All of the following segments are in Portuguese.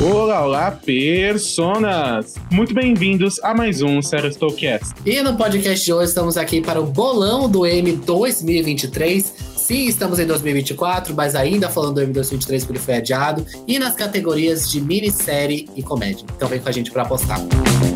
Olá, olá, personas! Muito bem-vindos a mais um Sério Stowcast. E no podcast de hoje estamos aqui para o bolão do M 2023. Sim, estamos em 2024, mas ainda falando do M 2023 porque foi adiado. E nas categorias de minissérie e comédia. Então vem com a gente para apostar. Prepare-se,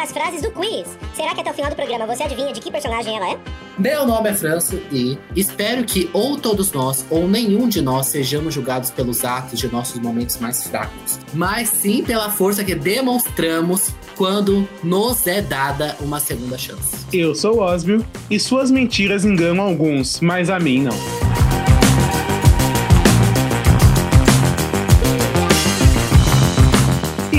para as frases do quiz. Será que até o final do programa você adivinha de que personagem ela é? Meu nome é França e espero que ou todos nós ou nenhum de nós sejamos julgados pelos atos de nossos momentos mais fracos, mas sim pela força que demonstramos quando nos é dada uma segunda chance. Eu sou o Osbio e suas mentiras enganam alguns, mas a mim não.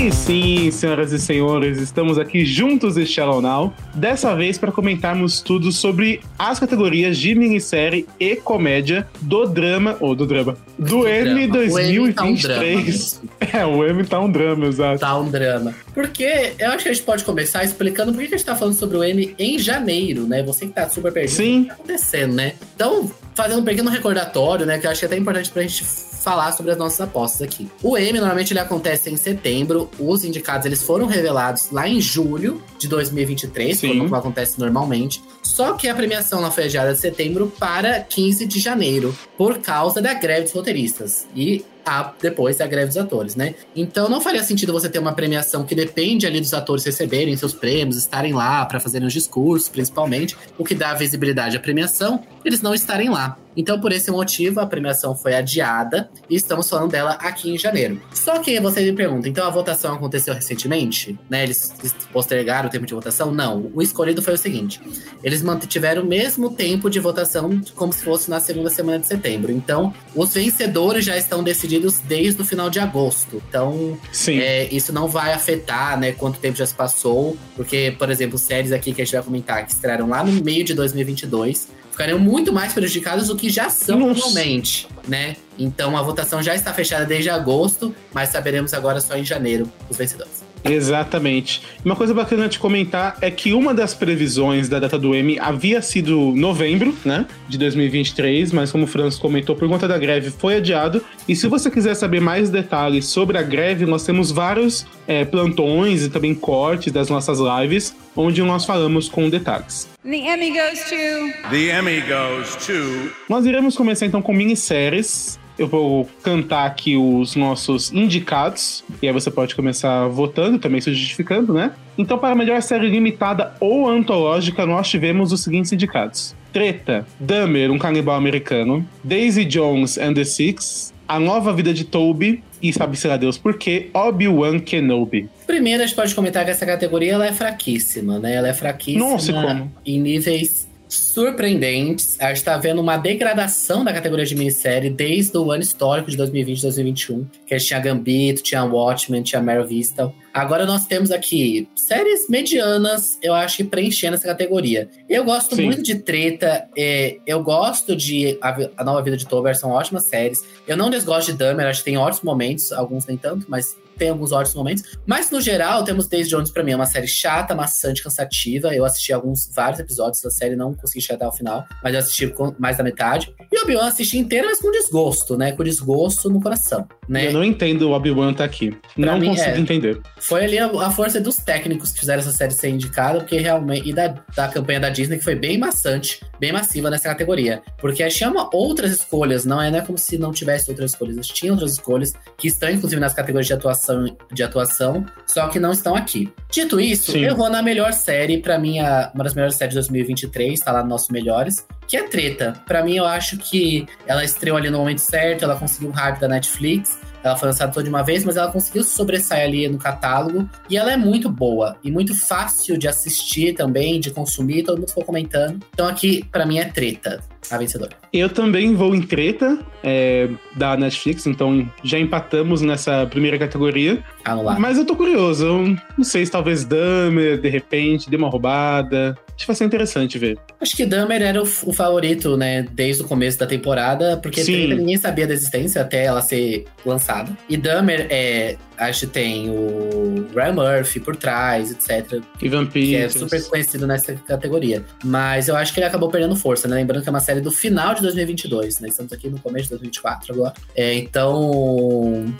E sim, senhoras e senhores, estamos aqui juntos Shallow Now, dessa vez para comentarmos tudo sobre as categorias de minissérie e comédia do drama, ou do drama, do M 2023. é, o M tá um drama, exato. Tá um drama. Porque eu acho que a gente pode começar explicando por que a gente tá falando sobre o M em janeiro, né? Você que tá super perdido. Sim. O que tá acontecendo, né? Então, fazendo um pequeno recordatório, né? Que eu acho que é até importante pra gente falar sobre as nossas apostas aqui. O M normalmente ele acontece em setembro. Os indicados eles foram revelados lá em julho de 2023, Sim. como acontece normalmente. Só que a premiação lá foi adiada de setembro para 15 de janeiro, por causa da greve dos roteiristas. E a, depois da greve dos atores, né? Então não faria sentido você ter uma premiação que depende ali dos atores receberem seus prêmios, estarem lá para fazerem os discursos, principalmente, o que dá visibilidade à premiação, eles não estarem lá. Então, por esse motivo, a premiação foi adiada e estamos falando dela aqui em janeiro. Só que você me pergunta, então a votação aconteceu recentemente? Né? Eles postergaram o tempo de votação? Não. O escolhido foi o seguinte: eles mantiveram o mesmo tempo de votação como se fosse na segunda semana de setembro. Então, os vencedores já estão decididos desde o final de agosto. Então, é, isso não vai afetar né, quanto tempo já se passou, porque, por exemplo, séries aqui que a gente vai comentar que estrearam lá no meio de 2022 ficariam muito mais prejudicados do que já são Nossa. atualmente, né? Então a votação já está fechada desde agosto, mas saberemos agora só em janeiro os vencedores. Exatamente. Uma coisa bacana de comentar é que uma das previsões da data do M havia sido novembro, né, de 2023, mas como o Francis comentou, por conta da greve foi adiado. E se você quiser saber mais detalhes sobre a greve, nós temos vários é, plantões e também cortes das nossas lives, onde nós falamos com detalhes. The Emmy goes to. The Emmy goes to. Nós iremos começar então com minisséries. Eu vou cantar aqui os nossos indicados, e aí você pode começar votando, também se justificando, né? Então, para a melhor série limitada ou antológica, nós tivemos os seguintes indicados: Treta, Dahmer, um canibal americano, Daisy Jones and the Six, A Nova Vida de Toby, e sabe-se lá Deus por quê, Obi-Wan Kenobi. Primeiro, a gente pode comentar que essa categoria ela é fraquíssima, né? Ela é fraquíssima Nossa, como? em níveis surpreendentes. A gente tá vendo uma degradação da categoria de minissérie desde o ano histórico de 2020 2021. Que a gente tinha Gambito, tinha Watchmen, tinha Mare Vista. Agora nós temos aqui séries medianas, eu acho que preenchendo essa categoria. Eu gosto Sim. muito de Treta, é, eu gosto de A, a Nova Vida de Tober, são ótimas séries. Eu não desgosto de Dahmer, acho que tem ótimos momentos, alguns nem tanto, mas tem alguns ótimos momentos. Mas, no geral, temos Days Jones, pra mim, é uma série chata, maçante, cansativa. Eu assisti alguns, vários episódios da série, não consegui chegar até o final, mas eu assisti mais da metade. E Obi-Wan assisti inteira, mas com desgosto, né? Com desgosto no coração, né? Eu não entendo o Obi-Wan tá aqui. Pra não mim, consigo é, entender. Foi ali a, a, força dos técnicos que fizeram essa série ser indicada, porque realmente. E da, da campanha da Disney, que foi bem maçante, bem massiva nessa categoria. Porque chama outras escolhas, não é, não é como se não tivesse outras escolhas. Tinha outras escolhas que estão, inclusive, nas categorias de atuação, de atuação só que não estão aqui. Dito isso, Sim. eu vou na melhor série, para mim, a, uma das melhores séries de 2023, tá lá nos nossos melhores, que é Treta. Para mim, eu acho que ela estreou ali no momento certo, ela conseguiu o hype da Netflix. Ela foi lançada toda de uma vez, mas ela conseguiu sobressair ali no catálogo. E ela é muito boa e muito fácil de assistir também, de consumir. Todo mundo ficou comentando. Então aqui, para mim, é treta a vencedora. Eu também vou em treta é, da Netflix, então já empatamos nessa primeira categoria. Anular. Mas eu tô curioso. Eu não sei se talvez Dahmer, de repente, dê uma roubada. Acho que vai ser interessante ver. Acho que Dahmer era o, o favorito, né, desde o começo da temporada, porque Treta ninguém sabia da existência até ela ser lançada. E Dahmer é. Acho que tem o Ryan Murphy por trás, etc. Ivan Que é super conhecido nessa categoria. Mas eu acho que ele acabou perdendo força, né? Lembrando que é uma série do final de 2022, né? Estamos aqui no começo de 2024 agora. É, então.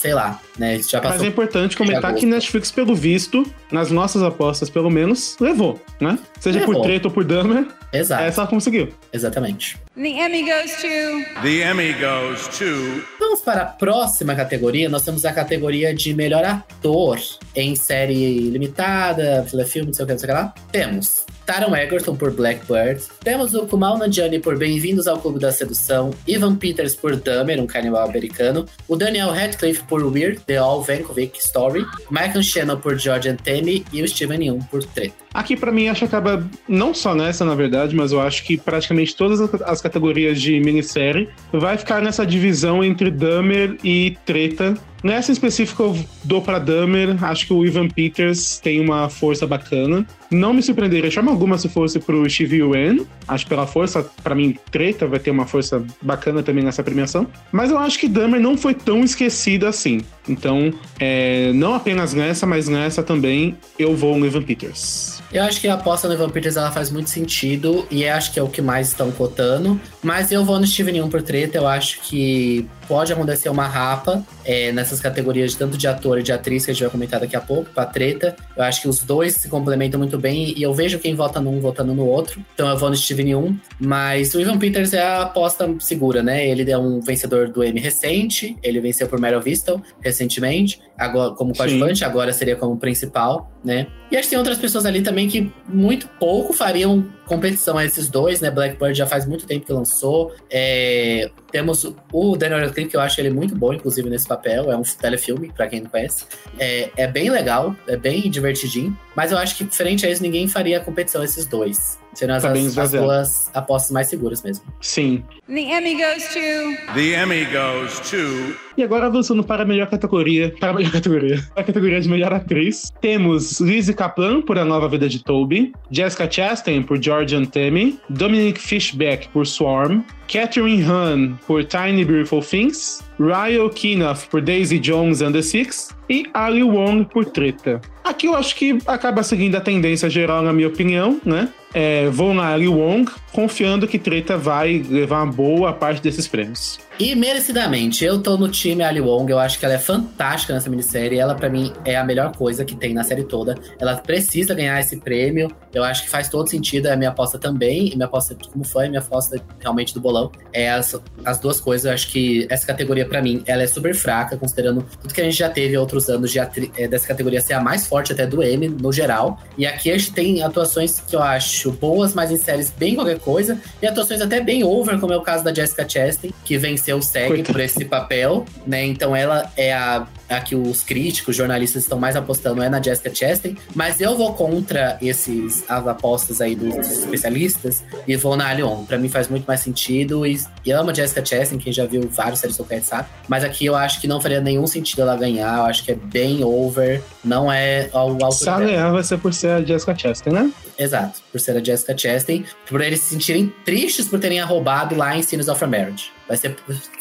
Sei lá, né? Já Mas passou. é importante comentar que Netflix, pelo visto, nas nossas apostas, pelo menos, levou, né? Seja por Levou. treta ou por Dahmer, Exato, essa ela conseguiu. exatamente. The Emmy goes to. The Emmy goes to Vamos para a próxima categoria. Nós temos a categoria de melhor ator em série limitada, filme, não sei o que, não sei o que lá. Temos Taron Egerton por Blackbird. Temos o Kumail Nanjiani por Bem-vindos ao Clube da Sedução. Ivan Peters por Dahmer, um canibal americano. O Daniel Radcliffe por Weird, The All Vankovic Story. Michael Shannon por George Antemi. E o Steven Yeun por Treta. Aqui, pra mim, acho que acaba, não só nessa, na verdade, mas eu acho que praticamente todas as- as categorias de minissérie vai ficar nessa divisão entre Dahmer e Treta. Nessa em específico, eu dou pra Dahmer. Acho que o Ivan Peters tem uma força bacana. Não me surpreenderia de forma alguma se fosse pro Steve Yuen. Acho que pela força, pra mim, Treta vai ter uma força bacana também nessa premiação. Mas eu acho que Dahmer não foi tão esquecida assim. Então, é, não apenas nessa, mas nessa também, eu vou no Ivan Peters. Eu acho que a aposta no Evan Peters ela faz muito sentido e acho que é o que mais estão cotando. Mas eu vou no Steven Yeun por treta. Eu acho que pode acontecer uma rapa é, nessas categorias, tanto de ator e de atriz, que a gente vai comentar daqui a pouco, pra treta. Eu acho que os dois se complementam muito bem e eu vejo quem vota num votando no outro. Então eu vou no Steven Yeun. Mas o Evan Peters é a aposta segura, né? Ele é um vencedor do Emmy recente. Ele venceu por Meryl Vistel recentemente, agora como coadjuvante, agora seria como principal, né? E acho que tem outras pessoas ali também que muito pouco fariam competição a esses dois, né? Blackbird já faz muito tempo que lançou. É, temos o Daniel Radcliffe, que eu acho ele muito bom, inclusive, nesse papel. É um telefilme, pra quem não conhece. É, é bem legal, é bem divertidinho. Mas eu acho que, frente a isso, ninguém faria competição a esses dois. Seriam as, Tá as esvaziado. duas apostas mais seguras mesmo. Sim. The Emmy goes to. The Emmy goes to E agora avançando para a melhor categoria. Para a melhor categoria. Para a categoria de melhor atriz. Temos Lizzie Kaplan por A Nova Vida de Toby. Jessica Chastain por George Antemi. Dominic Fishback por Swarm. Catherine Hahn por Tiny Beautiful Things. Ryo Kinoff por Daisy Jones and the Six. E Ali Wong por Treta. Aqui eu acho que acaba seguindo a tendência geral, na minha opinião, né? É, vou na Ali Wong, confiando que Treta vai levar uma boa parte desses prêmios. E merecidamente, eu tô no time Ali Wong, eu acho que ela é fantástica nessa minissérie. Ela, pra mim, é a melhor coisa que tem na série toda. Ela precisa ganhar esse prêmio. Eu acho que faz todo sentido, é a minha aposta também. E minha aposta, como foi, minha aposta realmente do bolão. É as, as duas coisas. Eu acho que essa categoria, pra mim, ela é super fraca, considerando tudo que a gente já teve outros anos de é, dessa categoria ser a mais forte até do M, no geral. E aqui a gente tem atuações que eu acho boas, mas em séries bem qualquer coisa. E atuações até bem over, como é o caso da Jessica Chastain, que venceu o SEG Coitada. por esse papel, né? Então ela é a, a que os críticos, jornalistas estão mais apostando é na Jessica Chastain. Mas eu vou contra esses as apostas aí dos, dos especialistas e vou na Alion. Pra mim faz muito mais sentido. E, e amo a Jessica Chastain, quem já viu vários séries do Cat sabe. Mas aqui eu acho que não faria nenhum sentido ela ganhar. Eu acho que é bem over. Não é ao alto dela. ganhar, vai ser por ser a Jessica Chastain, né? Exato, por ser a Jessica Chastain, por eles se sentirem tristes por terem roubado lá em Scenes of a Marriage. Vai ser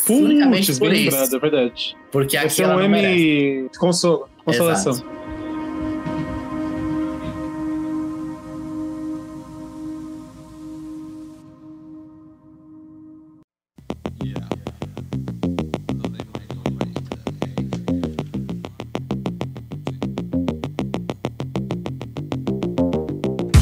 unicamente Putz, por isso. lembrado, é verdade. Porque aqui ela um. M consolo, consolação. Exato.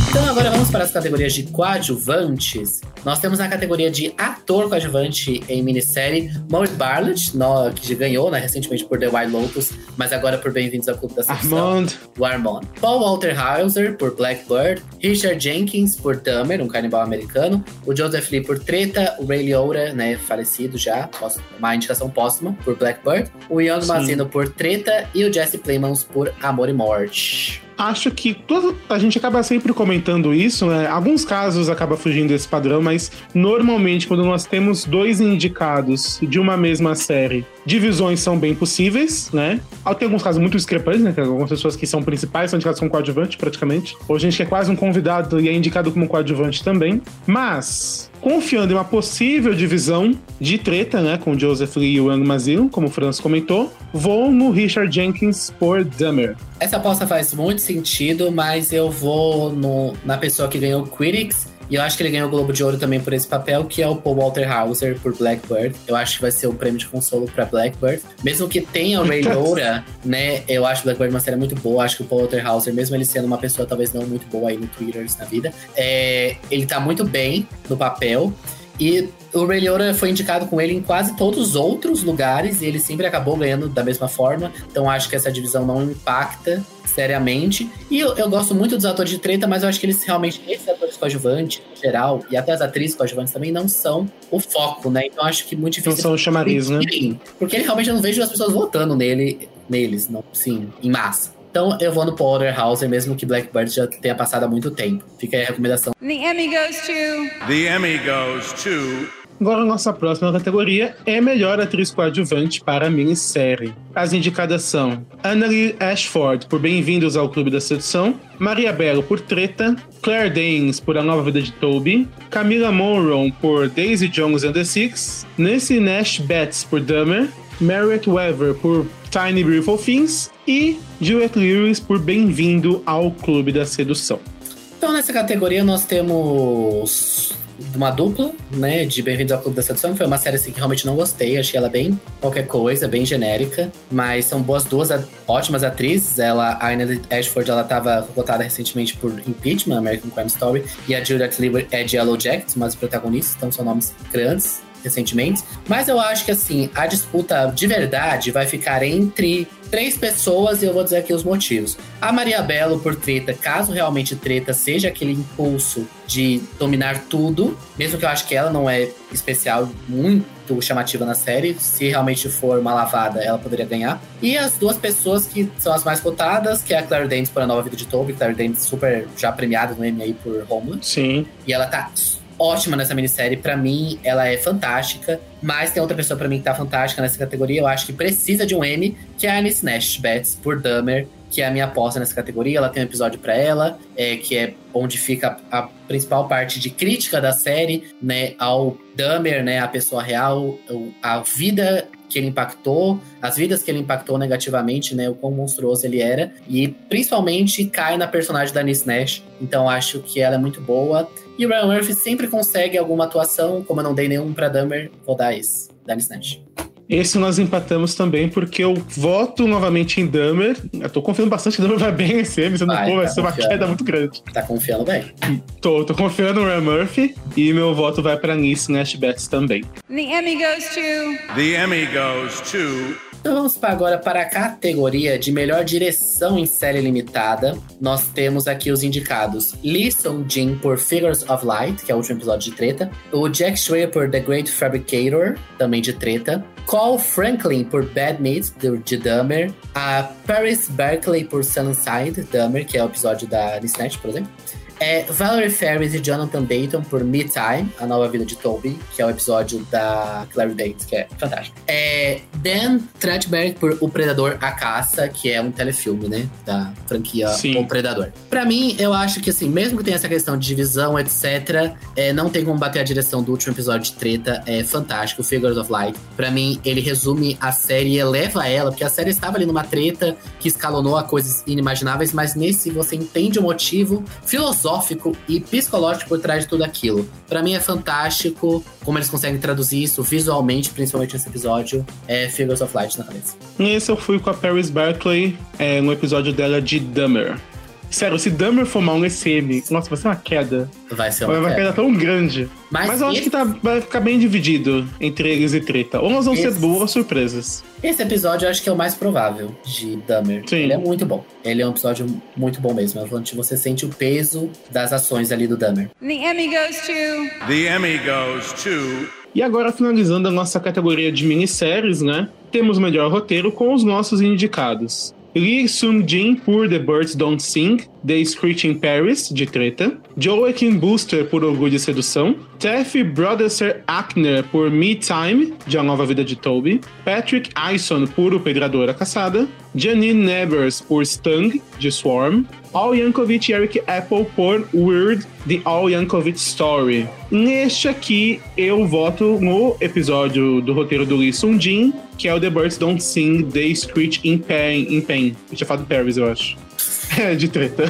Então agora vamos para as categorias de coadjuvantes. Nós temos na categoria de ator coadjuvante em minissérie Maurice Bartlett, que já ganhou né, recentemente por The White Lotus, mas agora por Bem-vindos ao Clube da Sedução. Armand, o Armand. Paul Walter Hauser por Blackbird, Richard Jenkins por Dahmer, um canibal americano, o Joseph Lee por Treta, o Ray Liotta, né, falecido já, uma indicação póstuma por Blackbird, o Young Sim. Mazino por Treta e o Jesse Plemons por Amor e Morte. Acho que todo, a gente acaba sempre comentando isso, né? Alguns casos acaba fugindo desse padrão, mas normalmente quando nós temos dois indicados de uma mesma série, divisões são bem possíveis, né? Ah, Tem alguns casos muito discrepantes, né? Tem algumas pessoas que são principais, são indicadas como coadjuvante praticamente. Ou gente que é quase um convidado e é indicado como coadjuvante também. Mas confiando em uma possível divisão de treta, né, com Joseph Lee e Wang Mazil, como o Franz comentou, vou no Richard Jenkins por Dummer. Essa aposta faz muito sentido, mas eu vou no, na pessoa que ganhou o Critics. E eu acho que ele ganhou o Globo de Ouro também por esse papel, que é o Paul Walter Hauser por Blackbird. Eu acho que vai ser o prêmio de consolo pra Blackbird. Mesmo que tenha o Ray Loura, né? Eu acho Blackbird uma série muito boa. Acho que o Paul Walter Hauser, mesmo ele sendo uma pessoa talvez não muito boa aí no Twitter na vida, é, ele tá muito bem no papel. E o Ray Liotta foi indicado com ele em quase todos os outros lugares e ele sempre acabou ganhando da mesma forma. Então acho que essa divisão não impacta seriamente. E eu, eu gosto muito dos atores de treta, mas eu acho que eles realmente, esses atores coadjuvantes, em geral, e até as atrizes coadjuvantes também, não são o foco, né? Então acho que muito difícil. Não são o chamariz, né? Porque ele realmente eu não vejo as pessoas votando nele, neles, não, sim, em massa. Então eu vou no Paul Hauser, mesmo que Blackbird já tenha passado há muito tempo. Fica aí a recomendação. The Emmy goes to. The Emmy goes to. Agora, a nossa próxima categoria é Melhor Atriz Coadjuvante para a Minissérie. As indicadas são Annalie Ashford por Bem-vindos ao Clube da Sedução, Maria Bello por Treta, Claire Danes por A Nova Vida de Toby, Camila Monroe por Daisy Jones and the Six, Nancy Nash Betts por Dummer, Merritt Wever por Tiny Beautiful Things e Juliette Lewis por Bem-vindo ao Clube da Sedução. Então, nessa categoria, nós temos uma dupla, né, de Bem-vindo ao Clube da Sedução, foi uma série assim, que realmente não gostei, achei ela bem qualquer coisa, bem genérica, mas são boas duas ótimas atrizes. Ela, a Anna Ashford, ela estava votada recentemente por Impeachment, American Crime Story, e a Juliette Lewis é de Yellow Jackets, uma das protagonistas, então são nomes grandes recentemente. Mas eu acho que assim, a disputa de verdade vai ficar entre três pessoas e eu vou dizer aqui os motivos. A Maria Belo por treta, caso realmente treta seja aquele impulso de dominar tudo, mesmo que eu acho que ela não é especial, muito chamativa na série, se realmente for uma lavada, ela poderia ganhar. E as duas pessoas que são as mais cotadas, que é a Claire Danes por A Nova Vida de Toby, Claire Danes super já premiada no Emmy aí por Homeland. Sim. E ela tá ótima nessa minissérie. Para mim, ela é fantástica. Mas tem outra pessoa para mim que tá fantástica nessa categoria. Eu acho que precisa de um M, que é a Alice Nash Betts, por Dummer, que é a minha aposta nessa categoria. Ela tem um episódio para ela, é, que é onde fica a, a principal parte de crítica da série, né, ao Dummer, né, a pessoa real, a vida que ele impactou, as vidas que ele impactou negativamente, né? O quão monstruoso ele era. E principalmente cai na personagem da Nice Nash. Então acho que ela é muito boa. E o Ryan Murphy sempre consegue alguma atuação. Como eu não dei nenhum pra Dummer, vou dar esse, da Nice Nash. Esse nós empatamos também, porque eu voto novamente em Dummer. Eu tô confiando bastante que Dummer vai bem esse M, senão Vai, pô, vai tá ser uma queda muito grande. Tá confiando bem. Tô, tô confiando no Ryan Murphy e meu voto vai pra Nice Nash Betts também. The Emmy goes to. The Emmy goes to. Então vamos para agora para a categoria de melhor direção em série limitada. Nós temos aqui os indicados Lee Sung-jin por Figures of Light, que é o último episódio de treta. O Jack Schreier por The Great Fabricator, também de treta. Cole Franklin por Bad Meat, de Dahmer. A Paris Berkeley por Sunside, Dahmer, que é o episódio da Snatch, por exemplo. É Valerie Ferris e Jonathan Dayton por Me Time, A Nova Vida de Toby, que é o episódio da Clary Danes, que é fantástico. É Dan Trachberg por O Predador A Caça, que é um telefilme, né? Da franquia Sim. O Predador. Pra mim, eu acho que assim, mesmo que tenha essa questão de divisão, etc., é, não tem como bater a direção do último episódio de treta. É fantástico, Figures of Light. Pra mim, ele resume a série e eleva ela, porque a série estava ali numa treta que escalonou a coisas inimagináveis, mas nesse você entende o motivo filosófico e psicológico por trás de tudo aquilo. Pra mim é fantástico como eles conseguem traduzir isso visualmente, principalmente nesse episódio. É Figures of Light na cabeça. Nesse eu fui com a Paris Barclay é, no episódio dela de Dummer. Sério, se Dummer for mal nesse M, nossa, vai ser uma queda. Vai ser Vai uma uma queda queda. tão grande. Mas Mas, eu acho esse- que tá, vai ficar bem dividido entre eles e treta. Ou nós vamos Esse- ser boas surpresas. Esse episódio eu acho que é o mais provável de Dahmer. Sim. Ele é muito bom. Ele é um episódio muito bom mesmo. É onde você sente o peso das ações ali do Dahmer. The Emmy goes to. The Emmy goes to. E agora, finalizando a nossa categoria de minisséries, né? Temos o melhor roteiro com os nossos indicados. Lee Sung-jin por The Birds Don't Sing, The Screeching Paris, de treta. Joaquin Booster por Orgulho e Sedução. Taffy Brodesser Ackner por Me Time, de A Nova Vida de Toby. Patrick Ison por O Pedrador a Caçada. Janine Nevers por Stung, de Swarm. Al Yankovic e Eric Apple por Weird, The Al Yankovic Story. Neste aqui, eu voto no episódio do roteiro do Lee Sung Jin, que é o The Birds Don't Sing, They Screech in Pain. In pain. Eu tinha falado Paris, eu acho. É, de treta.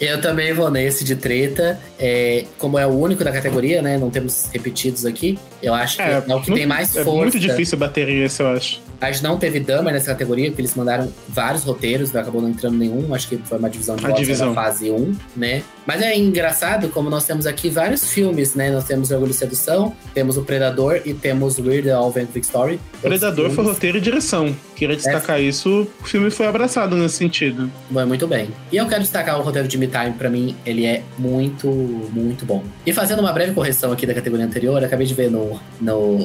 Eu também vou nesse de treta. É, como é o único da categoria, né? Não temos repetidos aqui. Eu acho que é, o que tem mais é força. É muito difícil bater esse, eu acho. A gente não teve Dama nessa categoria, porque eles mandaram vários roteiros, acabou não entrando nenhum. Acho que foi uma divisão de votos na fase 1, né? Mas é engraçado como nós temos aqui vários filmes, né? Nós temos Orgulho e Sedução, temos O Predador e temos Weird Al Yankovic Story. Predador foi roteiro e direção. Queria destacar é. isso. O filme foi abraçado nesse sentido. Bom, muito bem. E eu quero destacar o roteiro de Me Time, pra mim, ele é muito, muito bom. E fazendo uma breve correção aqui da categoria anterior, acabei de ver no, no,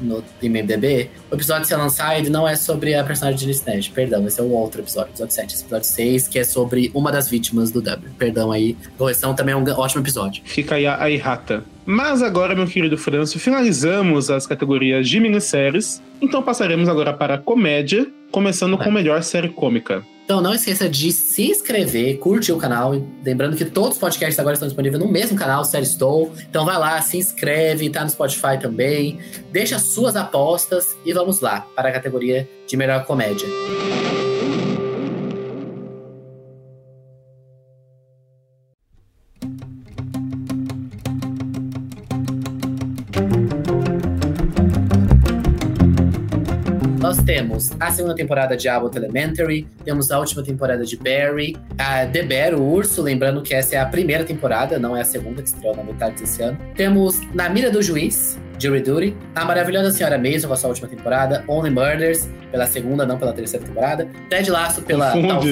no IMDB, o episódio de Salon Side não é sobre a personagem de Liz perdão, esse é o outro episódio, episódio 7, esse episódio 6, que é sobre uma das vítimas do W. Perdão aí, correção também é um ótimo episódio. Fica aí a, errata. Mas agora, meu querido Franço, finalizamos as categorias de minisséries, então passaremos agora para comédia, começando com melhor série cômica. Então não esqueça de se inscrever, curtir o canal. Lembrando que todos os podcasts agora estão disponíveis no mesmo canal, Série Estou. Então vai lá, se inscreve, tá no Spotify também. Deixa suas apostas e vamos lá para a categoria de melhor comédia. Temos a segunda temporada de Abbott Elementary, temos a última temporada de Barry, a The Bear, o Urso, lembrando que essa é a primeira temporada, não é a segunda, que estreou na metade desse ano. Temos Na Mira do Juiz, Jury Duty, A Maravilhosa Senhora com a sua última temporada, Only Murders pela segunda, não pela terceira temporada, Ted Lasso pela tal...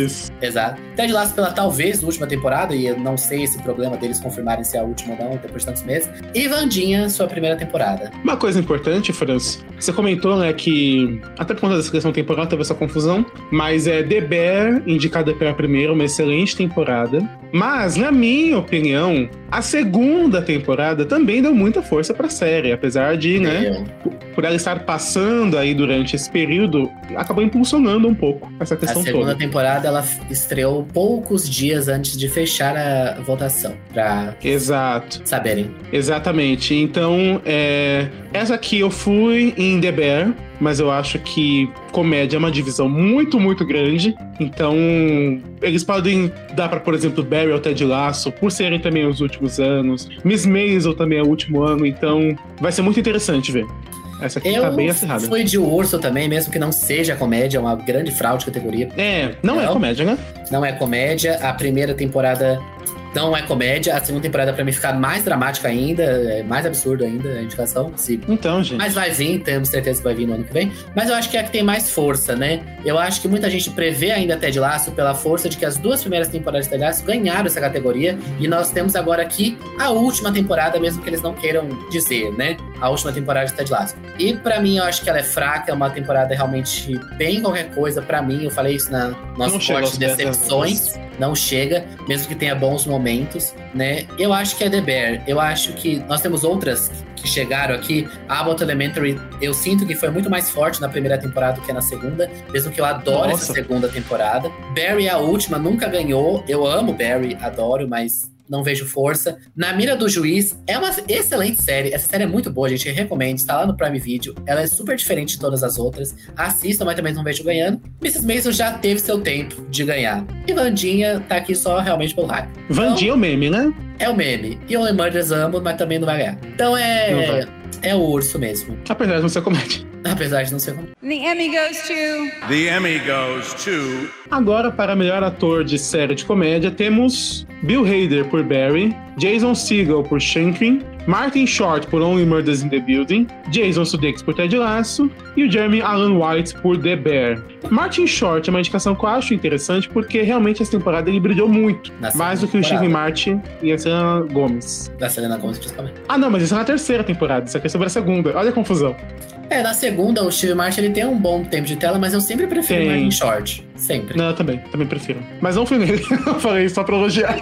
Exato. Ted Lasso pela talvez última temporada e eu não sei esse problema deles confirmarem se é a última ou não depois de tantos meses. E Vandinha, sua primeira temporada. Uma coisa importante, Franz, você comentou, né, que até por conta da questão temporal teve essa confusão, mas é The Bear indicada pela primeira, uma excelente temporada. Mas na minha opinião, a segunda temporada também deu muita força para a série, apesar de, né, por ela estar passando aí durante esse período, acabou impulsionando um pouco essa questão toda. A segunda toda. temporada ela estreou poucos dias antes de fechar a votação, para Exato. saberem. Exatamente. Então, é, essa aqui eu fui em The Bear, mas eu acho que comédia é uma divisão muito, muito grande. Então, eles podem dar para, por exemplo, Barry ou Ted Lasso, por serem também os últimos anos. Miss Maisel também é o último ano, então vai ser muito interessante ver. Essa aqui eu tá bem acirrada. Foi de urso também, mesmo que não seja comédia, é uma grande fraude de categoria. É, não, é não é comédia, né? Não é comédia. A primeira temporada não é comédia. A segunda temporada, pra mim, fica mais dramática ainda, é mais absurdo ainda a indicação. Se... Então, gente. Mas vai vir, temos certeza que vai vir no ano que vem. Mas eu acho que é a que tem mais força, né? Eu acho que muita gente prevê ainda Ted Lasso pela força de que as duas primeiras temporadas de Ted Lasso ganharam essa categoria. E nós temos agora aqui a última temporada, mesmo que eles não queiram dizer, né? A última temporada de Ted Lasso. E para mim, eu acho que ela é fraca, é uma temporada realmente bem qualquer coisa para mim. Eu falei isso na nosso corte de decepções não chega, mesmo que tenha bons momentos, né? Eu acho que é The Bear. Eu acho que nós temos outras que chegaram aqui. Abbott Elementary, eu sinto que foi muito mais forte na primeira temporada do que na segunda, mesmo que eu adoro Nossa. essa segunda temporada. Barry, a última, nunca ganhou. Eu amo Barry, adoro, mas não vejo força. Na Mira do Juiz é uma excelente série. Essa série é muito boa, gente. Eu recomendo. Está lá no Prime Video. Ela é super diferente de todas as outras. Assistam, mas também não vejo ganhando. Mrs. Mason já teve seu tempo de ganhar. E Vandinha tá aqui só realmente pelo hype. Vandinha é o meme, né? É o meme. E Only Murders amo, mas também não vai ganhar. Então é. É o urso mesmo. Apesar de não ser comédia. Apesar de não ser. The Emmy goes to. The Emmy goes to. Agora, para melhor ator de série de comédia, temos Bill Hader por Barry, Jason Segel por Shrinking, Martin Short por Only Murders in the Building, Jason Sudeikis por Ted Lasso e o Jeremy Allen White por The Bear. Martin Short é uma indicação que eu acho interessante porque realmente essa temporada ele brilhou muito, mais do que o Steve Martin e a Selena Gomez. Da Selena Gomez, principalmente. Ah, não, mas isso é na terceira temporada, isso aqui é sobre a segunda. Olha a confusão. É, na segunda, o Steve Martin ele tem um bom tempo de tela, mas eu sempre prefiro o Martin Short. Sempre. Não, eu também, também prefiro. Mas não fui nele. eu falei só pra elogiar.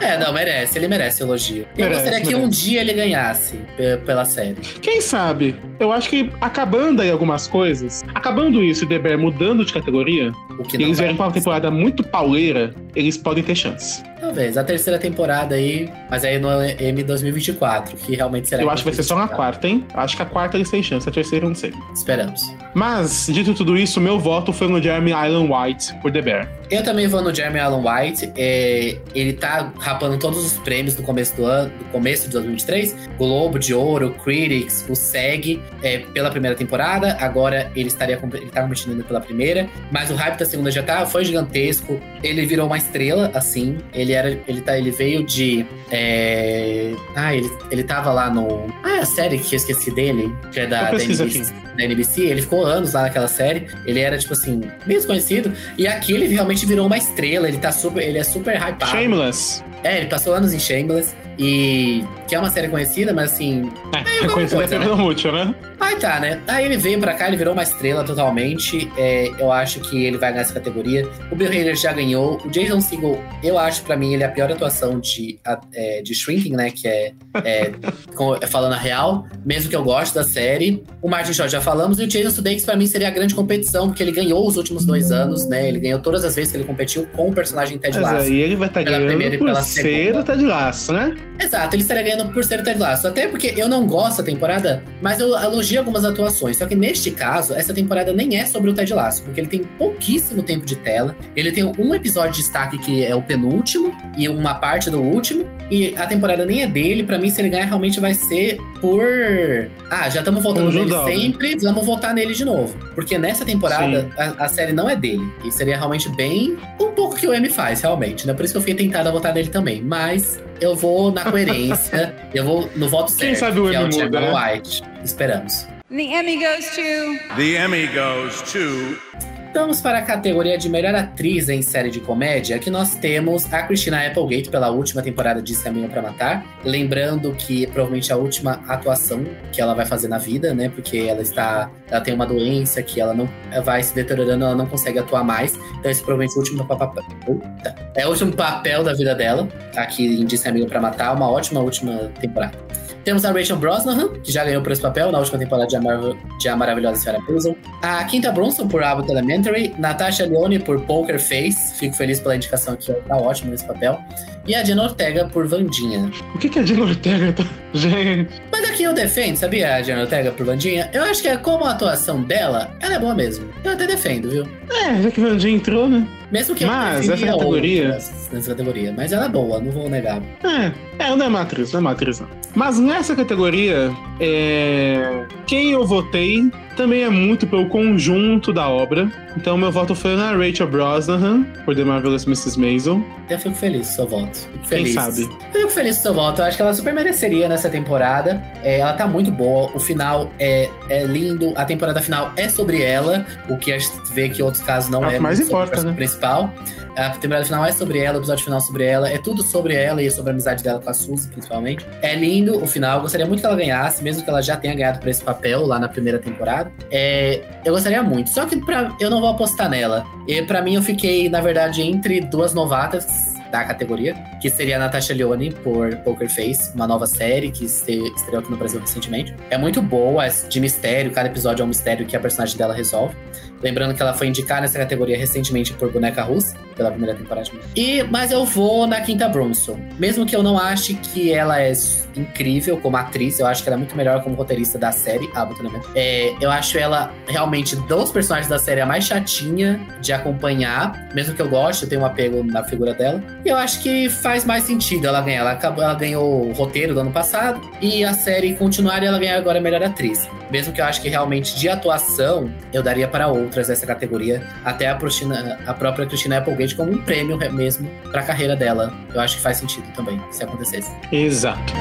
É, não, merece, ele merece elogio. Eu Merece, gostaria que um merece. dia ele ganhasse pe- pela série. Quem sabe? Eu acho que acabando aí algumas coisas, acabando isso e The Bear mudando de categoria, e eles vierem com uma temporada muito pauleira, eles podem ter chance. Talvez, a terceira temporada aí, mas aí no M 2024, que realmente será. eu acho que vai ser só na 2024. quarta, hein? Acho que a quarta eles têm chance, a terceira eu não sei. Esperamos. Mas, dito tudo isso, meu voto foi no Jeremy Island White por The Bear. Eu também vou no Jeremy Allen White. é, ele tá rapando todos os prêmios do começo do ano, do começo de 2023. Globo de Ouro, Critics, o SEG, é, pela primeira temporada. Agora ele estaria ele tá competindo pela primeira. Mas o hype da segunda já tá, foi gigantesco. Ele virou uma estrela, assim. Ele era. Ele, tá, ele veio de. é, Ah, ele, ele tava lá no. Ah, a série que eu esqueci dele, que é da, da NBC, da NBC. Ele ficou anos lá naquela série. Ele era, tipo assim, meio desconhecido. E aqui ele realmente virou uma estrela. Ele tá super. Ele é super hypado. Shameless. É, ele passou anos em Shameless. E. Que é uma série conhecida, mas assim. É, conhecido coisa, pelo Mútil, né? Aí tá, né? Aí ele veio pra cá, ele virou uma estrela totalmente. É, eu acho que ele vai ganhar essa categoria. O Bill Hader já ganhou. O Jason Segel, eu acho pra mim ele é a pior atuação de, é, de Shrinking, né? Que é, é, com- é falando a real. Mesmo que eu goste da série. O Martin Short já falamos. E o Jason Sudeikis pra mim seria a grande competição, porque ele ganhou os últimos dois anos, né? Ele ganhou todas as vezes que ele competiu com o personagem Ted Mas Lasso. aí ele vai estar Pela primeira ganhando e por pela ser segunda. o Ted Laço, né? Exato, ele estaria ganhando por ser o Ted Lasso. Até porque eu não gosto da temporada, mas eu elogio algumas atuações. Só que neste caso, essa temporada nem é sobre o Ted Lasso, porque ele tem pouquíssimo tempo de tela. Ele tem um episódio de destaque que é o penúltimo e uma parte do último. E a temporada nem é dele. Pra mim, se ele ganhar, realmente vai ser por. Ah, já estamos voltando nele obra. sempre, vamos voltar nele de novo. Porque nessa temporada, a, a série não é dele. E seria realmente bem. Um pouco que o M faz, realmente, né? Por isso que eu fiquei tentada a votar nele também. Mas eu vou na coerência, eu vou no voto certo. Quem sabe o que é M o muda, né? White. Esperamos. The Emmy goes to. The Emmy goes to Vamos para a categoria de melhor atriz em série de comédia, que nós temos a Christina Applegate pela última temporada de Caminho para Matar. Lembrando que provavelmente é a última atuação que ela vai fazer na vida, né? Porque ela está. Ela tem uma doença que ela não vai se deteriorando, ela não consegue atuar mais. Então, esse provavelmente é o último papel. É o último papel da vida dela, aqui em Disse Amigo para Matar, uma ótima última temporada. Temos a Rachel Brosnahan, que já ganhou por esse papel na última temporada de A, Mar- de a Maravilhosa Senhora Prison. A Quinta Brunson por Abbott Elementary. Natasha Leone por Poker Face. Fico feliz pela indicação aqui, tá ótima nesse papel. E a Jenna Ortega por Vandinha. O que, que a Dina Ortega tá. Gente. Mas aqui eu defendo, sabia, a Jenna Ortega por Vandinha? Eu acho que é como a atuação dela, ela é boa mesmo. Eu até defendo, viu? É, já que o Vandinha entrou, né? Mesmo que Mas essa categoria- outras nessa categoria. Mas ela é boa, não vou negar. É, é, não é matriz, não é matriz, não. Mas nessa categoria, é... quem eu votei também é muito pelo conjunto da obra. Então meu voto foi na Rachel Brosnahan, por The Marvelous Mrs. Maisel. Eu fico feliz com seu voto. Fico Quem feliz. sabe? Eu fico feliz com seu voto. Eu acho que ela super mereceria nessa temporada. É, ela tá muito boa. O final é, é lindo. A temporada final é sobre ela. O que a gente vê que em outros casos não É o é. que mais importa, né? principal. A temporada final é sobre ela, o episódio final é sobre ela. É tudo sobre ela e sobre a amizade dela com a Suzy, principalmente. É lindo o final. Eu gostaria muito que ela ganhasse, mesmo que ela já tenha ganhado por esse papel lá na primeira temporada. É, eu gostaria muito. Só que pra, eu não vou apostar nela. E pra mim, eu fiquei, na verdade, entre duas novatas da categoria, que seria a Natasha Leone por Poker Face, uma nova série que estreou aqui no Brasil recentemente. É muito boa, é de mistério, cada episódio é um mistério que a personagem dela resolve. Lembrando que ela foi indicada nessa categoria recentemente por Boneca Russa, pela primeira temporada. E, mas eu vou na Quinta Brunson. Mesmo que eu não ache que ela é incrível como atriz, eu acho que ela é muito melhor como roteirista da série, Abotonamento. É, eu acho ela realmente, dos personagens da série, a mais chatinha de acompanhar. Mesmo que eu goste, eu tenho um apego na figura dela. E eu acho que faz mais sentido ela ganhar. Ela, acabou, ela ganhou o roteiro do ano passado e a série continuar e ela ganhar agora a melhor atriz. Mesmo que eu acho que realmente de atuação eu daria para outras essa categoria, até a, a própria Christina Applegate como um prêmio mesmo para a carreira dela. Eu acho que faz sentido também, se acontecesse. Exato.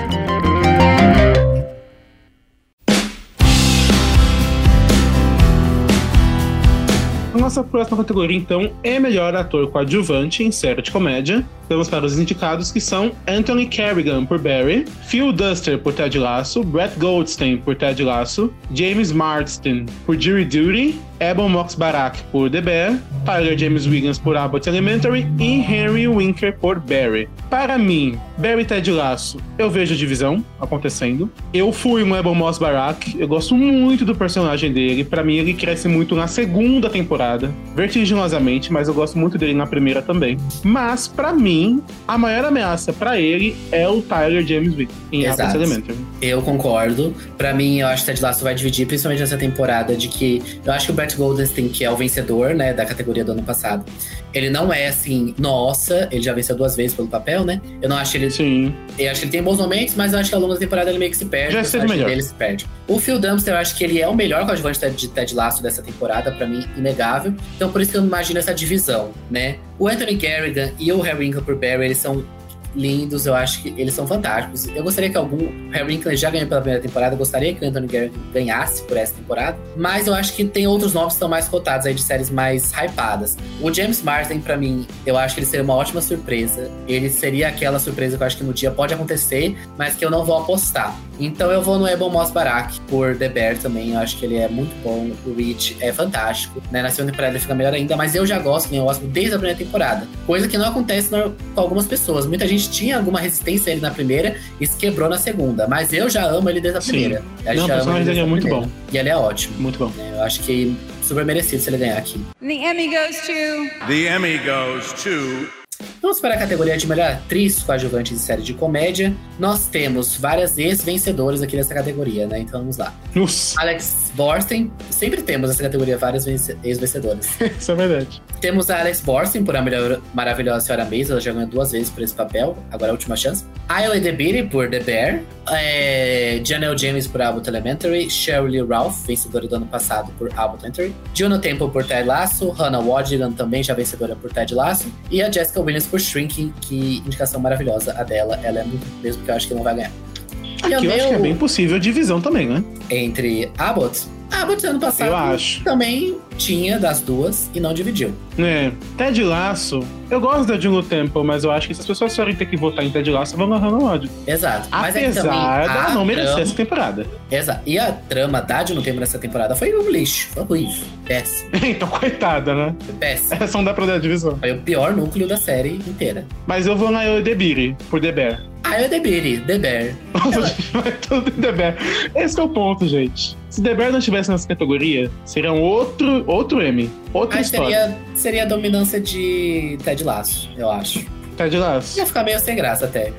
A nossa próxima categoria, então, é melhor ator coadjuvante em série de comédia. Vamos para os indicados, que são Anthony Kerrigan por Barry, Phil Duster por Ted Lasso, Brett Goldstein por Ted Lasso, James Marsden por Jury Duty, Ebon Mox Barak por The Bear, Tyler James Wiggins por Abbott Elementary e Henry Winker por Barry. Para mim, Barry Ted Lasso, eu vejo a divisão acontecendo. Eu fui um Ebon Moss Barak, eu gosto muito do personagem dele. Para mim, ele cresce muito na segunda temporada, vertiginosamente, mas eu gosto muito dele na primeira também. Mas, para mim, a maior ameaça para ele é o Tyler James Wiggins em Exato. Abbott Elementary. Eu concordo. Pra mim, eu acho que Ted Lasso vai dividir, principalmente nessa temporada, de que eu acho que o Brett Goldenstein, que é o vencedor, né, da categoria do ano passado, ele não é assim, nossa, ele já venceu duas vezes pelo papel, né? Eu não acho ele. Sim. Eu acho que ele tem bons momentos, mas eu acho que ao longo da temporada ele meio que se perde. Já o esteve personagem melhor. dele se perde. O Phil Dumpster, eu acho que ele é o melhor coadjuvante de Ted Lasso dessa temporada, pra mim, inegável. Então por isso que eu imagino essa divisão, né? O Anthony Garrigan e o Harry Winkler Barry, eles são lindos, eu acho que eles são fantásticos. Eu gostaria que algum. Harry Winkler já ganhou pela primeira temporada, eu gostaria que o Anthony Garrigan ganhasse por essa temporada. Mas eu acho que tem outros nomes que estão mais cotados aí de séries mais hypadas. O James Marsden, pra mim, eu acho que ele seria uma ótima surpresa. Ele seria aquela surpresa que eu acho que no dia pode acontecer, mas que eu não vou apostar. Então eu vou no Ebon Moss Barak por The Bear também. Eu acho que ele é muito bom. O Rich é fantástico. Né? Na segunda temporada ele fica melhor ainda, mas eu já gosto, nem eu gosto desde a primeira temporada. Coisa que não acontece no- com algumas pessoas. Muita gente tinha alguma resistência a ele na primeira e se quebrou na segunda. Mas eu já amo ele desde a primeira. A gente Não, o já ama personagem ele dele é muito primeira. bom. E ele é ótimo. Muito bom. né? Eu acho que super merecido se ele ganhar aqui. The Emmy goes to. The Emmy goes to Vamos para a categoria de melhor atriz coadjuvante de série de comédia. Nós temos várias ex-vencedoras aqui nessa categoria, né? Então vamos lá. Nossa, Alex Borstein, sempre temos nessa categoria várias vence- ex-vencedoras. isso é verdade. temos a Alex Borstein por A Melhor- Maravilhosa Senhora Maisel, ela já ganhou duas vezes por esse papel, agora é a última chance. Ailey DeBeatty por The Bear, é, Janelle James por Abbott Elementary, Shirley Ralph, vencedora do ano passado por Abbott Elementary, Juno Temple por Ted Lasso, Hannah Wadigan também já vencedora por Ted Lasso, e a Jessica Williams por Shrinking, que indicação maravilhosa a dela, ela é muito, mesmo que eu acho que não vai ganhar. E Aqui o eu acho que é bem possível divisão também, né? Entre Abbott, Abbott ano passado Eu acho. também tinha das duas e não dividiu. É, Ted Lasso, eu gosto da Juno Temple, mas eu acho que se as pessoas forem ter que votar em Ted Lasso, vão agarrando ódio. Exato. Mas é Apesar também dela a não merecer trama- essa temporada. Exato. E a trama da no tempo nessa temporada foi um lixo. Foi horrível. Péssimo. então, coitada, né? Péssimo. Essa não dá pra dar divisão. Foi o pior núcleo da série inteira. Mas eu vou na Eu Debiri, por The Bear. Ah, eu The Beatty, The Bear. Vai tudo em The Bear. Esse é o ponto, gente. Se The Bear não estivesse nessa categoria, seria um outro, outro M. Outra Aí história. seria, seria a dominância de Ted Lasso, eu acho. Ted Lasso. Ia ficar meio sem graça até.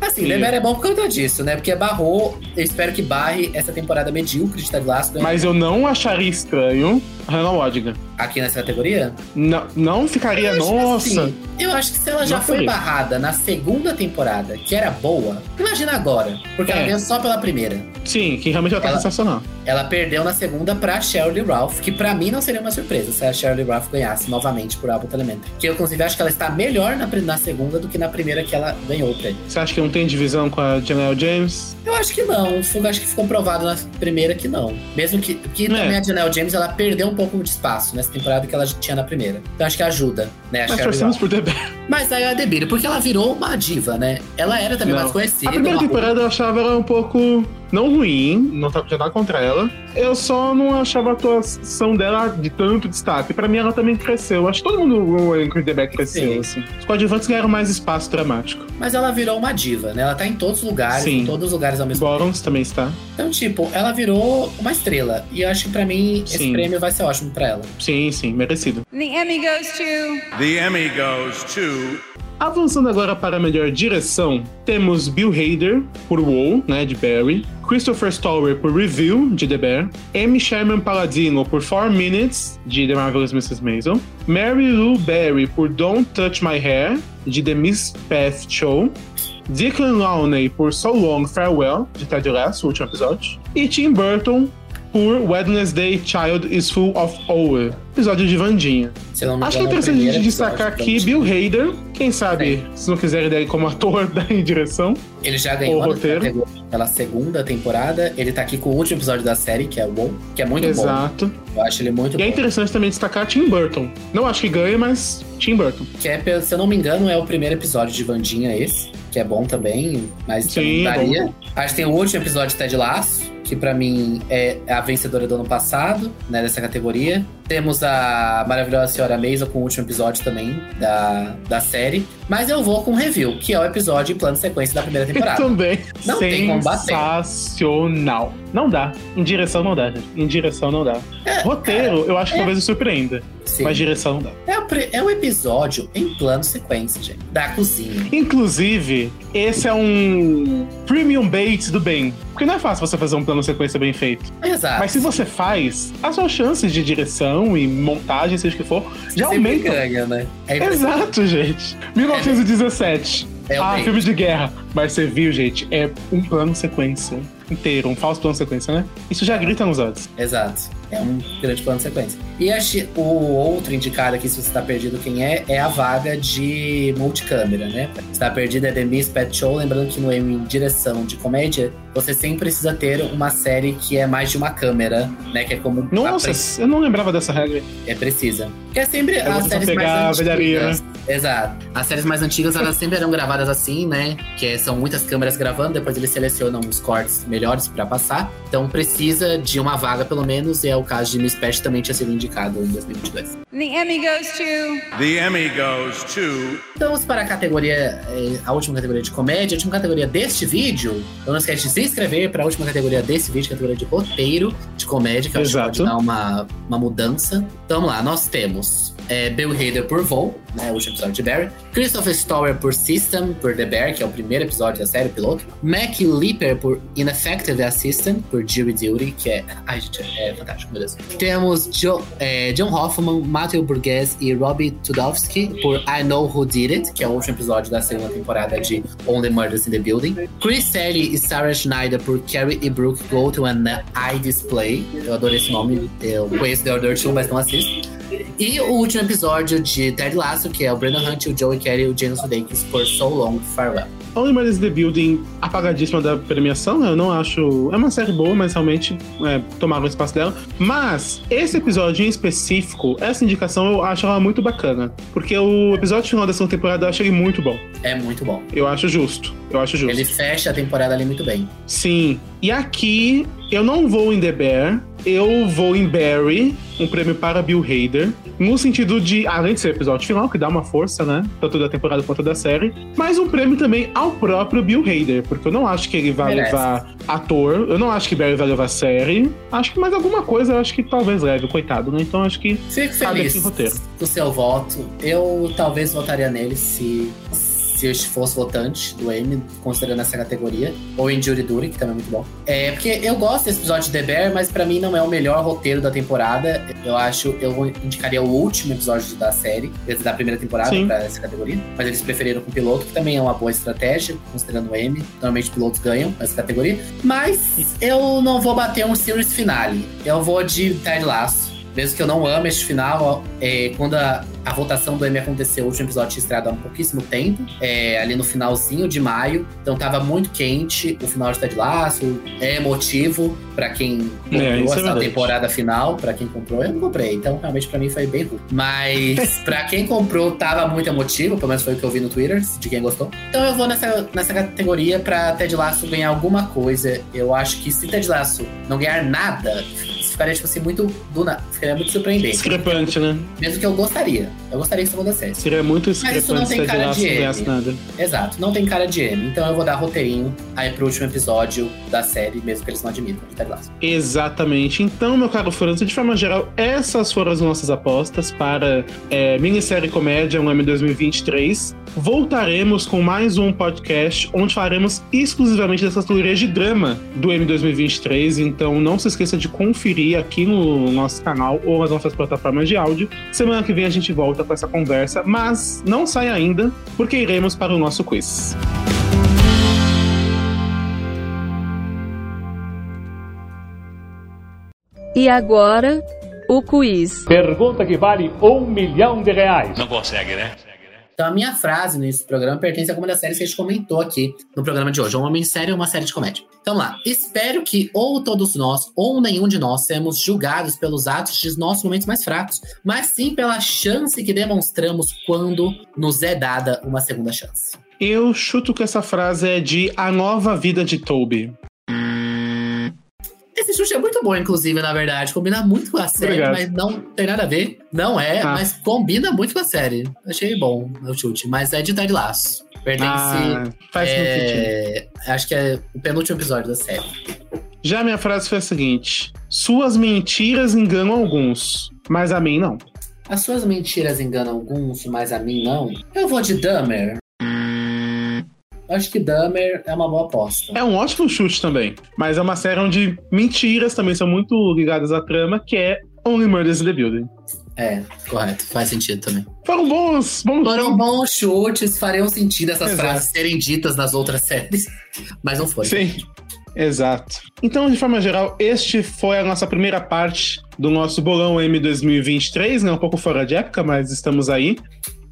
Assim, Bear é bom por conta disso, né? Porque barrou. Eu espero que barre essa temporada medíocre de Ted Lasso ganhando Mas eu não acharia estranho Hannah Wadigan. aqui nessa categoria. Não, não ficaria, Eu nossa. assim, eu acho que se ela já Não foi barrada na segunda temporada, que era boa, imagina agora. Porque ela É. ganhou só pela primeira. Sim, que realmente ela tá Ela- sensacional. Ela perdeu na segunda pra Shirley Ralph, que pra mim não seria uma surpresa se a Shirley Ralph ganhasse novamente por Abbott Elementary. Que eu, inclusive, acho que ela está melhor na, na segunda do que na primeira que ela ganhou o prêmio. Você acha que não tem divisão com a Janelle James? Eu acho que não. Eu acho que ficou provado na primeira que não. Mesmo que, que É. também a Janelle James, ela perdeu um pouco de espaço nessa temporada que ela tinha na primeira. Então acho que ajuda, né, a Mas torcemos por Bear. Mas aí a Debira, porque ela virou uma diva, né? Ela era também Não. mais conhecida. A primeira temporada eu achava ela um pouco não ruim, não tá já nada contra ela. Eu só não achava a atuação dela de tanto destaque. Pra mim, ela também cresceu. Acho que todo mundo no elenco de The Bear cresceu, Sim. assim. Os coadjuvantes ganharam mais espaço dramático. Mas ela virou uma diva, né? Ela tá em todos os lugares, Sim. em todos os lugares ao mesmo tempo. Borons também está. Então, tipo, ela virou uma estrela. E eu acho que pra mim esse Sim. prêmio vai ser ótimo pra ela. Sim, sim, merecido. The Emmy goes to. The Emmy goes to Avançando agora para a melhor direção, temos Bill Hader, por WoW, né, de Barry. Christopher Stoller, por Review, de The Bear. Amy Sherman Palladino, por 4 Minutes, de The Marvelous Mrs. Maisel. Mary Lou Berry, por Don't Touch My Hair, de The Miss Path Show. Declan Lowney, por So Long Farewell, de Ted Lasso, o último episódio. E Tim Burton, por Wednesday Child is Full of Owe, episódio de Vandinha. Acho que é o interessante a gente destacar aqui então, Bill Hader, quem sabe, se não quiserem dele como ator da em direção. Ele já ganhou o roteiro. pela- segunda temporada. Ele tá aqui com o último episódio da série, que é WoW, que é muito Exato. bom. Eu acho ele muito E é bom. interessante também destacar Tim Burton. Não acho que ganhe, mas Tim Burton. Que é, se eu não me engano, é o primeiro episódio de Vandinha esse, que é bom também, mas Sim, é daria. bom. Acho que tem o último episódio de Ted Lasso, que pra mim é a vencedora do ano passado, né, dessa categoria. Temos a maravilhosa Senhora Maisel com o último episódio também da, da série. Mas eu vou com o review, que é o episódio em plano sequência da primeira Eu temporada. também. Não tem como bater. Sensacional. Não dá. Em direção não dá, gente. Em direção não dá. É, Roteiro, eu acho que é. talvez o surpreenda. Sim. Mas direção não dá. É o, pre- é o episódio em plano sequência, gente. Da cozinha. Inclusive, esse é um premium bait do bem. Porque não é fácil você fazer um plano sequência bem feito. Exato. Mas se você faz, as suas chances de direção e montagem, seja o que for, já sempre aumentam. ganha, né? É. Exato, gente. 1917. É ah, filme de guerra. Mas você viu, gente, é um plano sequência inteiro, um falso plano sequência, né? Isso já grita nos olhos. Exato. É um grande plano de sequência. E o outro indicado aqui, se você tá perdido quem é, é a vaga de multicâmera, né? Se tá perdido é The Miss Pet Show. Lembrando que no em direção de comédia, você sempre precisa ter uma série que é mais de uma câmera, né? Que é como. Nossa, eu não lembrava dessa regra. É precisa. Que é sempre Eu as séries mais antigas. Exato. As séries mais antigas, elas sempre eram gravadas assim, né? Que é- são muitas câmeras gravando, depois eles selecionam os cortes melhores pra passar. Então precisa de uma vaga, pelo menos, e é o caso de Miss Pet também tinha sido indicado em 2022. And the Emmy goes to. The Emmy goes to Então vamos para a categoria, eh, a última categoria de comédia, a última categoria deste vídeo. Então não esquece de se inscrever para a última categoria desse vídeo, categoria de roteiro de comédia, que eu acho que Exato. pode dar uma, uma mudança. Então vamos lá, nós temos eh, Bill Hader por Vol, né, o último episódio de Barry. Christopher Storer por System, por The Bear, que é o primeiro episódio da série, o piloto. Mac Leaper por Ineffective Assistant, por Jury Duty, que é... Ai, gente, é fantástico, meu Deus. Temos Jo- eh, John Hoffman, Matthew Burgess e Robbie Tudowski por I Know Who Did It, que é o último episódio da segunda temporada de Only Murders in the Building. Chris Kelly e Sarah Schneider por Carrie e Brooke Go to an Eye Display. Eu adorei esse nome, eu conheço The Order 2, mas não assisto. E o último episódio de Ted Lasso, que é o Brendan Hunt, o Joey Kelly e o James Sudeikis por So Long Farewell. Only Murders in the Building, apagadíssima da premiação, né? eu não acho. É uma série boa, mas realmente é, tomava o espaço dela. Mas esse episódio em específico, essa indicação eu acho ela muito bacana. Porque o episódio final da segunda temporada eu acho ele muito bom. É muito bom. Eu acho justo. Eu acho justo. Ele fecha a temporada ali muito bem. Sim. E aqui eu não vou em The Bear, eu vou em Barry, um prêmio para Bill Hader, no sentido de, além de ser o episódio final, que dá uma força, né? Tanto da temporada quanto da série, mas um prêmio também ao próprio Bill Hader, porque eu não acho que ele vai Merece. levar ator, eu não acho que Barry vai levar série, acho que mais alguma coisa eu acho que talvez leve, coitado, né? Então acho que Fico Cabe feliz aqui roteiro. com o seu voto. Eu talvez votaria nele se, se fosse votante do Emmy, considerando essa categoria. Ou em Jury Duty, que também é muito bom. É, porque eu gosto desse episódio de The Bear, mas pra mim não é o melhor roteiro da temporada. Eu acho, eu indicaria o último episódio da série, da primeira temporada, Sim. pra essa categoria. Mas eles preferiram com o piloto, que também é uma boa estratégia, considerando o Emmy. Normalmente pilotos ganham essa categoria. Mas eu não vou bater um series finale. Eu vou de Ted Lasso. Mesmo que eu não ame este final, é, quando a, a votação do Emmy aconteceu, o último episódio tinha estreado há um pouquíssimo tempo, é, ali no finalzinho de maio, então tava muito quente o final de Ted Lasso, é emotivo pra quem comprou É, é essa verdade. temporada final, pra quem comprou, eu não comprei, então realmente pra mim foi bem ruim. Mas pra quem comprou, tava muito emotivo, pelo menos foi o que eu vi no Twitter, de quem gostou. Então eu vou nessa, nessa categoria pra Ted Lasso ganhar alguma coisa. Eu acho que se Ted Lasso não ganhar nada, isso ficaria, tipo assim, muito do na... ficaria muito surpreendente. discrepante, né? Mesmo que eu gostaria. Eu gostaria que isso acontecesse. Seria muito isso não discrepante se tem cara de não Emmy. nada. Exato, não tem cara de M. Então eu vou dar roteirinho aí pro último episódio da série, mesmo que eles não admitam, de Ted Lasso. Exatamente. Então, meu caro França, de forma geral, essas foram as nossas apostas para é, minissérie comédia um M 2023. Voltaremos com mais um podcast onde falaremos exclusivamente dessas categorias de drama do M 2023. Então, não se esqueça de conferir aqui no nosso canal ou nas nossas plataformas de áudio. Semana que vem a gente volta com essa conversa, mas não sai ainda, porque iremos para o nosso quiz. E agora, o quiz. Pergunta que vale um milhão de reais. Não consegue, né? Então a minha frase nesse programa pertence a alguma das séries que a gente comentou aqui no programa de hoje. Uma minissérie ou uma série de comédia. Então lá. Espero que ou todos nós ou nenhum de nós sejamos julgados pelos atos de nossos momentos mais fracos, mas sim pela chance que demonstramos quando nos é dada uma segunda chance. Eu chuto que essa frase é de A Nova Vida de Toby. Muito bom, inclusive, na verdade. Combina muito com a série, Obrigado. mas não tem nada a ver. Não é, Ah. mas combina muito com a série. Achei bom o chute. Mas é de Ted Laço. Pertence. Ah, faz é, acho que é o penúltimo episódio da série. Já minha frase foi a seguinte: Suas mentiras enganam alguns, mas a mim não. As suas mentiras enganam alguns, mas a mim não. Eu vou de Dahmer. Acho que Dahmer é uma boa aposta. É um ótimo chute também, mas é uma série onde mentiras também são muito ligadas à trama, que é Only Murders in the Building. É, correto. Faz sentido também. Foram bons, bons Foram bons chutes, fariam sentido essas Exato. frases serem ditas nas outras séries. Mas não foi. Sim, exato. Então, de forma geral, este foi a nossa primeira parte do nosso Bolão M 2023, né? Um pouco fora de época, mas estamos aí.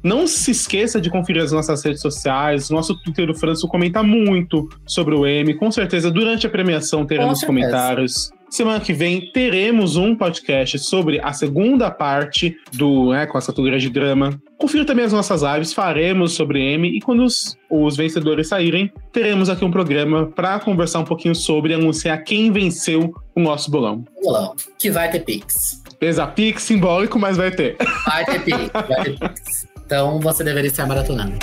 Não se esqueça de conferir as nossas redes sociais. Nosso Twitter do Franço comenta muito sobre o M. Com certeza, durante a premiação teremos comentários. Semana que vem teremos um podcast sobre a segunda parte do, né, com essa categoria de drama. Confira também as nossas lives, faremos sobre M e quando os, os vencedores saírem, teremos aqui um programa para conversar um pouquinho sobre e anunciar quem venceu o nosso bolão. Bolão, que vai ter Pix. Pesa Pix simbólico, mas vai ter. Vai ter Pix, vai ter Pix. Então você deveria estar maratonando.